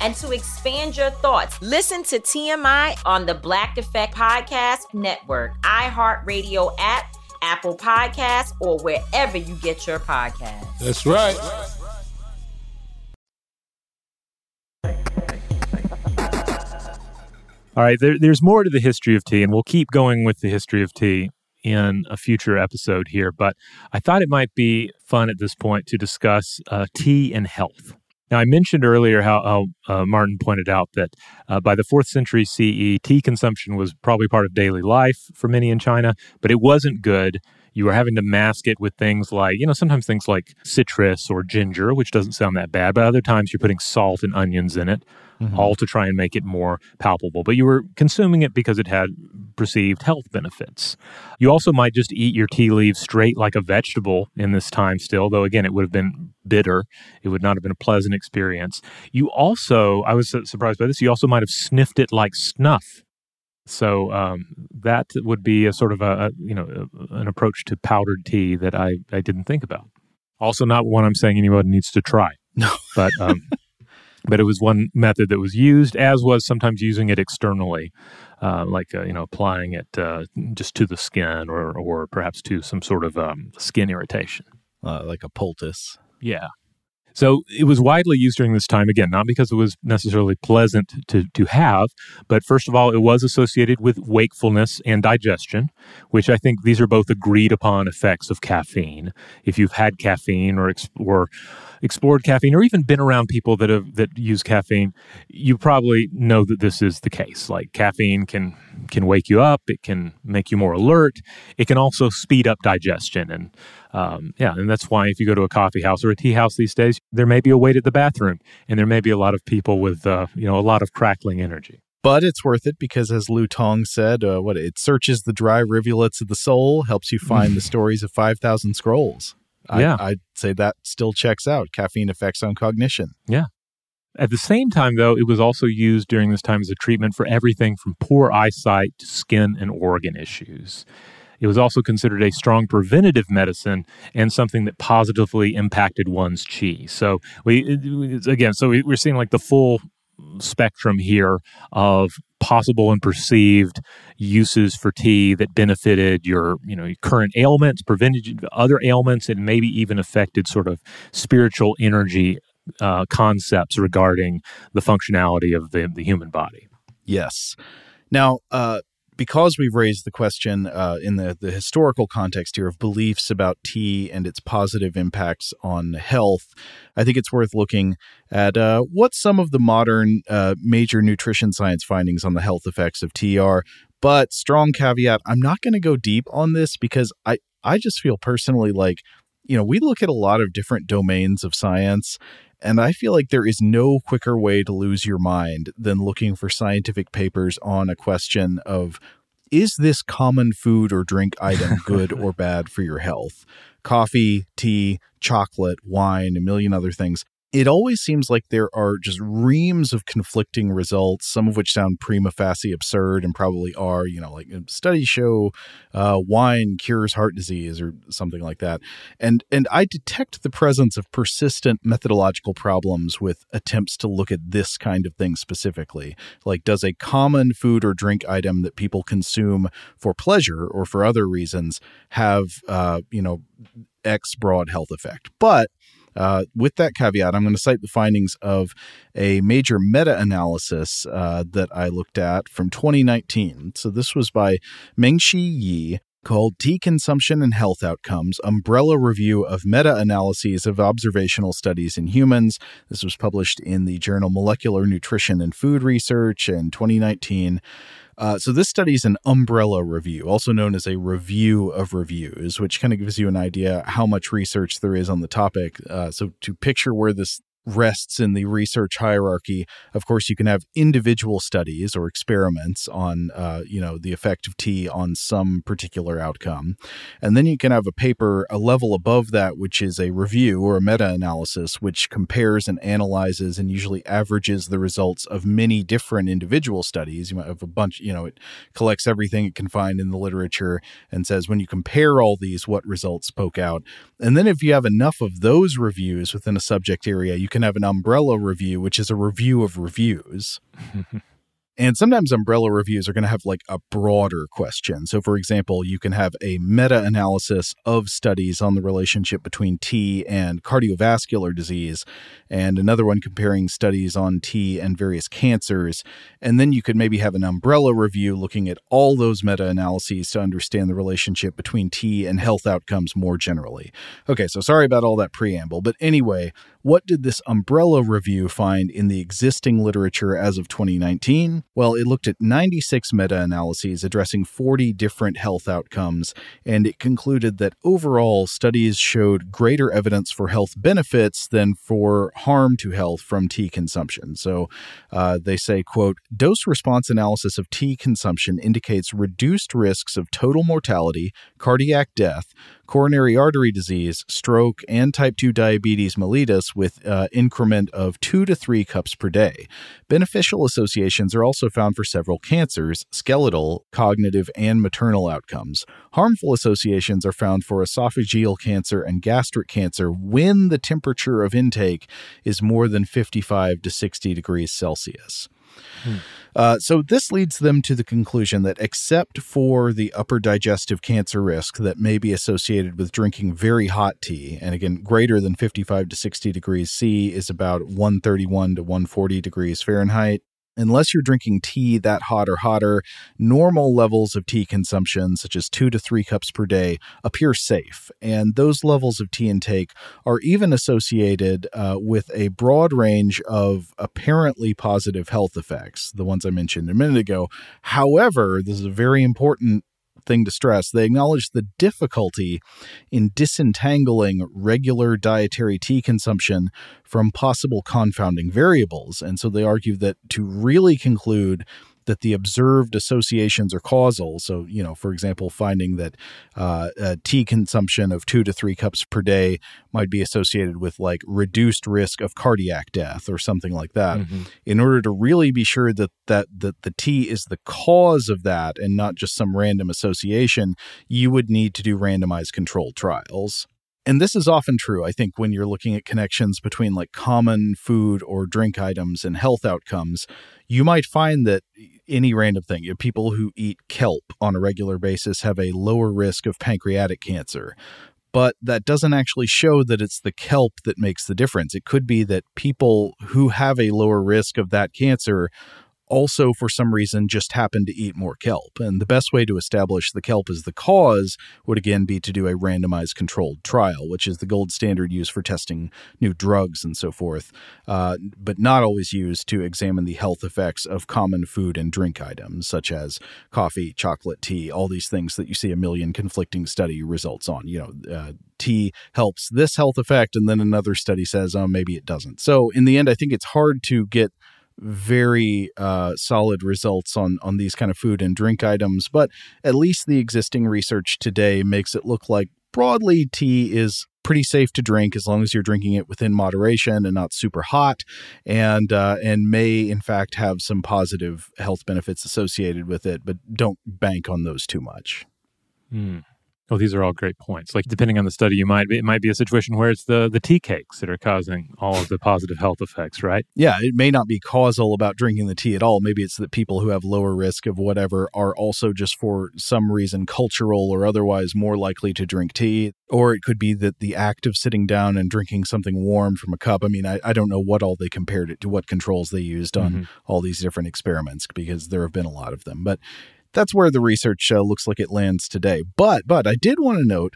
L: and to expand your thoughts, listen to TMI on the Black Effect Podcast Network, iHeartRadio app, Apple Podcasts, or wherever you get your podcasts.
M: That's right.
A: All right, there, there's more to the history of tea, and we'll keep going with the history of tea in a future episode here. But I thought it might be fun at this point to discuss uh, tea and health. Now, I mentioned earlier how, how uh, Martin pointed out that uh, by the fourth century CE, tea consumption was probably part of daily life for many in China, but it wasn't good. You were having to mask it with things like, you know, sometimes things like citrus or ginger, which doesn't sound that bad, but other times you're putting salt and onions in it mm-hmm. all to try and make it more palpable. But you were consuming it because it had perceived health benefits. You also might just eat your tea leaves straight like a vegetable in this time still, though again, it would have been bitter. It would not have been a pleasant experience. You also, I was surprised by this, you also might have sniffed it like snuff. So um, that would be a sort of a, a you know a, an approach to powdered tea that I, I didn't think about. Also, not one I'm saying anyone needs to try.
B: No,
A: but um, but it was one method that was used, as was sometimes using it externally, uh, like uh, you know applying it uh, just to the skin or or perhaps to some sort of um, skin irritation,
B: uh, like a poultice.
A: Yeah. So it was widely used during this time, again, not because it was necessarily pleasant to, to have, but first of all, it was associated with wakefulness and digestion, which I think these are both agreed upon effects of caffeine. If you've had caffeine or, or explored caffeine or even been around people that have that use caffeine, you probably know that this is the case. Like caffeine can can wake you up, it can make you more alert, it can also speed up digestion, and um, yeah, and that's why if you go to a coffee house or a tea house these days, there may be a wait at the bathroom, and there may be a lot of people with uh, you know a lot of crackling energy.
B: But it's worth it because, as Lu Tong said, uh, what it searches the dry rivulets of the soul, helps you find the stories of five thousand scrolls.
A: Yeah.
B: I, I'd say that still checks out caffeine effects on cognition.
A: Yeah. At the same time, though, it was also used during this time as a treatment for everything from poor eyesight to skin and organ issues. It was also considered a strong preventative medicine and something that positively impacted one's chi. So we again, so we're seeing like the full spectrum here of possible and perceived uses for tea that benefited your you know your current ailments prevented other ailments and maybe even affected sort of spiritual energy uh, concepts regarding the functionality of the, the human body.
B: Yes. Now uh, because we've raised the question uh, in the, the historical context here of beliefs about tea and its positive impacts on health, I think it's worth looking at uh, what some of the modern uh, major nutrition science findings on the health effects of tea are. But strong caveat, I'm not going to go deep on this because I, I just feel personally like, you know, we look at a lot of different domains of science and I feel like there is no quicker way to lose your mind than looking for scientific papers on a question of is this common food or drink item good or bad for your health? Coffee, tea, chocolate, wine, a million other things. It always seems like there are just reams of conflicting results, some of which sound prima facie absurd and probably are. You know, like studies show uh, wine cures heart disease or something like that. And and I detect the presence of persistent methodological problems with attempts to look at this kind of thing specifically. Like, does a common food or drink item that people consume for pleasure or for other reasons have, uh, you know, X broad health effect? But uh, with that caveat, I'm going to cite the findings of a major meta analysis uh, that I looked at from 2019. So this was by Mengxi Yi. Called Tea Consumption and Health Outcomes Umbrella Review of Meta Analyses of Observational Studies in Humans. This was published in the journal Molecular Nutrition and Food Research in 2019. Uh, so this study is an umbrella review, also known as a review of reviews, which kind of gives you an idea how much research there is on the topic. Uh, so to picture where this rests in the research hierarchy. Of course, you can have individual studies or experiments on, uh, you know, the effect of tea on some particular outcome, and then you can have a paper a level above that, which is a review or a meta-analysis, which compares and analyzes and usually averages the results of many different individual studies. You might have a bunch, you know, it collects everything it can find in the literature and says when you compare all these, what results poke out, and then if you have enough of those reviews within a subject area, you can can have an umbrella review, which is a review of reviews. And sometimes umbrella reviews are going to have like a broader question. So, for example, you can have a meta analysis of studies on the relationship between tea and cardiovascular disease, and another one comparing studies on tea and various cancers. And then you could maybe have an umbrella review looking at all those meta analyses to understand the relationship between tea and health outcomes more generally. Okay, so sorry about all that preamble. But anyway, what did this umbrella review find in the existing literature as of 2019? Well, it looked at 96 meta analyses addressing 40 different health outcomes, and it concluded that overall studies showed greater evidence for health benefits than for harm to health from tea consumption. So uh, they say, quote, dose response analysis of tea consumption indicates reduced risks of total mortality, cardiac death, coronary artery disease, stroke, and type 2 diabetes mellitus with uh, increment of 2 to 3 cups per day. Beneficial associations are also found for several cancers, skeletal, cognitive, and maternal outcomes. Harmful associations are found for esophageal cancer and gastric cancer when the temperature of intake is more than 55 to 60 degrees Celsius. Uh, so this leads them to the conclusion that except for the upper digestive cancer risk that may be associated with drinking very hot tea, and again, greater than 55 to 60 degrees C is about 131 to 140 degrees Fahrenheit, unless you're drinking tea that hot or hotter, normal levels of tea consumption, such as two to three cups per day, appear safe. And those levels of tea intake are even associated uh, with a broad range of apparently positive health effects, the ones I mentioned a minute ago. However, this is a very important thing to stress. They acknowledge the difficulty in disentangling regular dietary tea consumption from possible confounding variables. And so they argue that to really conclude that the observed associations are causal. So, you know, for example, finding that uh, tea consumption of two to three cups per day might be associated with like reduced risk of cardiac death or something like that. Mm-hmm. In order to really be sure that that that the tea is the cause of that and not just some random association, you would need to do randomized controlled trials and this is often true i think when you're looking at connections between like common food or drink items and health outcomes you might find that any random thing people who eat kelp on a regular basis have a lower risk of pancreatic cancer but that doesn't actually show that it's the kelp that makes the difference. It could be that people who have a lower risk of that cancer also for some reason just happened to eat more kelp. And the best way to establish the kelp as the cause would again be to do a randomized controlled trial, which is the gold standard used for testing new drugs and so forth, uh, but not always used to examine the health effects of common food and drink items such as coffee, chocolate, tea, all these things that you see a million conflicting study results on. You know, uh, tea helps this health effect, and then another study says, oh, maybe it doesn't. So in the end, I think it's hard to get very uh, solid results on on these kind of food and drink items, but at least the existing research today makes it look like broadly tea is pretty safe to drink as long as you're drinking it within moderation and not super hot, and uh, and may in fact have some positive health benefits associated with it, but don't bank on those too much.
A: Hmm. Oh, these are all great points. Like depending on the study, you might be, it might be a situation where it's the the tea cakes that are causing all of the positive health effects, right?
B: Yeah, it may not be causal about drinking the tea at all. Maybe it's that people who have lower risk of whatever are also just for some reason cultural or otherwise more likely to drink tea. Or it could be that the act of sitting down and drinking something warm from a cup. I mean, I, I don't know what all they compared it to, what controls they used on
A: Mhm.
B: all these different experiments because there have been a lot of them. But that's where the research uh, looks like it lands today. But but I did want to note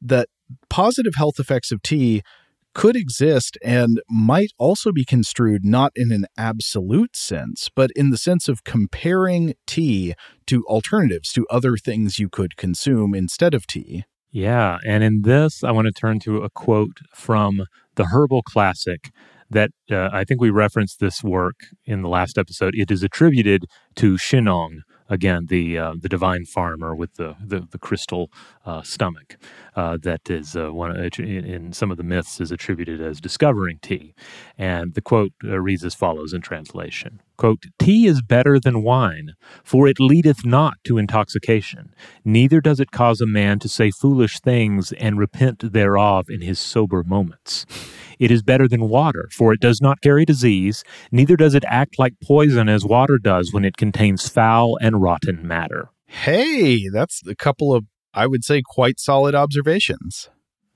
B: that positive health effects of tea could exist and might also be construed not in an absolute sense, but in the sense of comparing tea to alternatives, to other things you could consume instead of tea.
A: Yeah, and in this, I want to turn to a quote from the Herbal Classic that uh, I think we referenced this work in the last episode. It is attributed to Shennong, again the uh, the divine farmer with the the, the crystal uh, stomach uh, that is uh, one in, in some of the myths is attributed as discovering tea. And the quote uh, reads as follows in translation: "Quote: Tea is better than wine, for it leadeth not to intoxication, neither does it cause a man to say foolish things and repent thereof in his sober moments." It is better than water, for it does not carry disease, neither does it act like poison as water does when it contains foul and rotten matter.
B: Hey, that's a couple of, I would say, quite solid observations.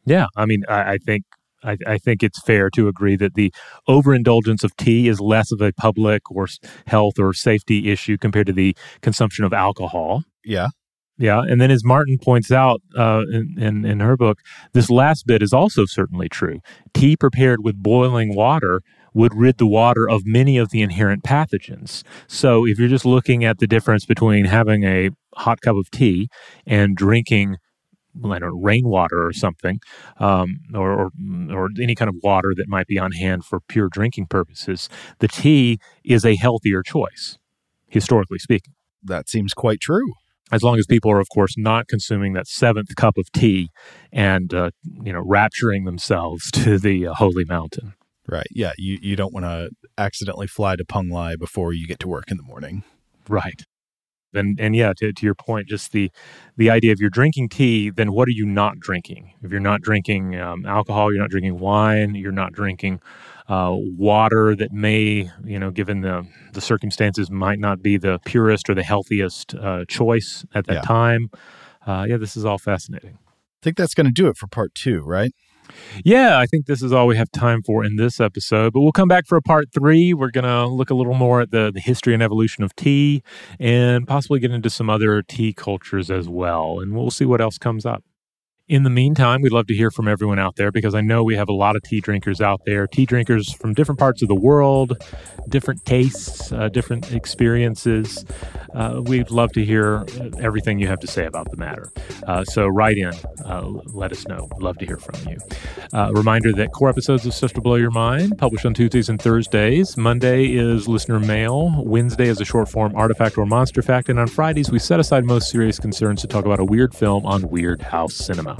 A: Yeah, I mean, I, I think I, I think it's fair to agree that the overindulgence of tea is less of a public or health or safety issue compared to the consumption of alcohol.
B: Yeah.
A: Yeah, and then as Martin points out uh, in, in in her book, this last bit is also certainly true. Tea prepared with boiling water would rid the water of many of the inherent pathogens. So if you're just looking at the difference between having a hot cup of tea and drinking I don't know, rainwater or something, um, or, or or any kind of water that might be on hand for pure drinking purposes, the tea is a healthier choice, historically speaking.
B: That seems quite true.
A: As long as people are, of course, not consuming that seventh cup of tea and uh, you know rapturing themselves to the uh, holy mountain.
B: Right. Yeah. You, you don't want to accidentally fly to Peng Lai before you get to work in the morning.
A: Right. And and yeah, to, to your point, just the the idea of you're drinking tea, then what are you not drinking? If you're not drinking um, alcohol, you're not drinking wine, you're not drinking uh, water that may, you know, given the the circumstances, might not be the purest or the healthiest uh, choice at that
B: Yeah.
A: time. Uh, yeah, this is all fascinating.
B: I think that's going to do it for part two, right?
A: Yeah, I think this is all we have time for in this episode, but we'll come back for a part three. We're going to look a little more at the, the history and evolution of tea and possibly get into some other tea cultures as well. And we'll see what else comes up. In the meantime, we'd love to hear from everyone out there because I know we have a lot of tea drinkers out there, tea drinkers from different parts of the world, different tastes, uh, different experiences. Uh, we'd love to hear everything you have to say about the matter. Uh, so write in, uh, let us know. Love to hear from you. Uh, reminder that core episodes of Stuff to Blow Your Mind published on Tuesdays and Thursdays. Monday is listener mail. Wednesday is a short form artifact or monster fact. And on Fridays, we set aside most serious concerns to talk about a weird film on Weird House Cinema.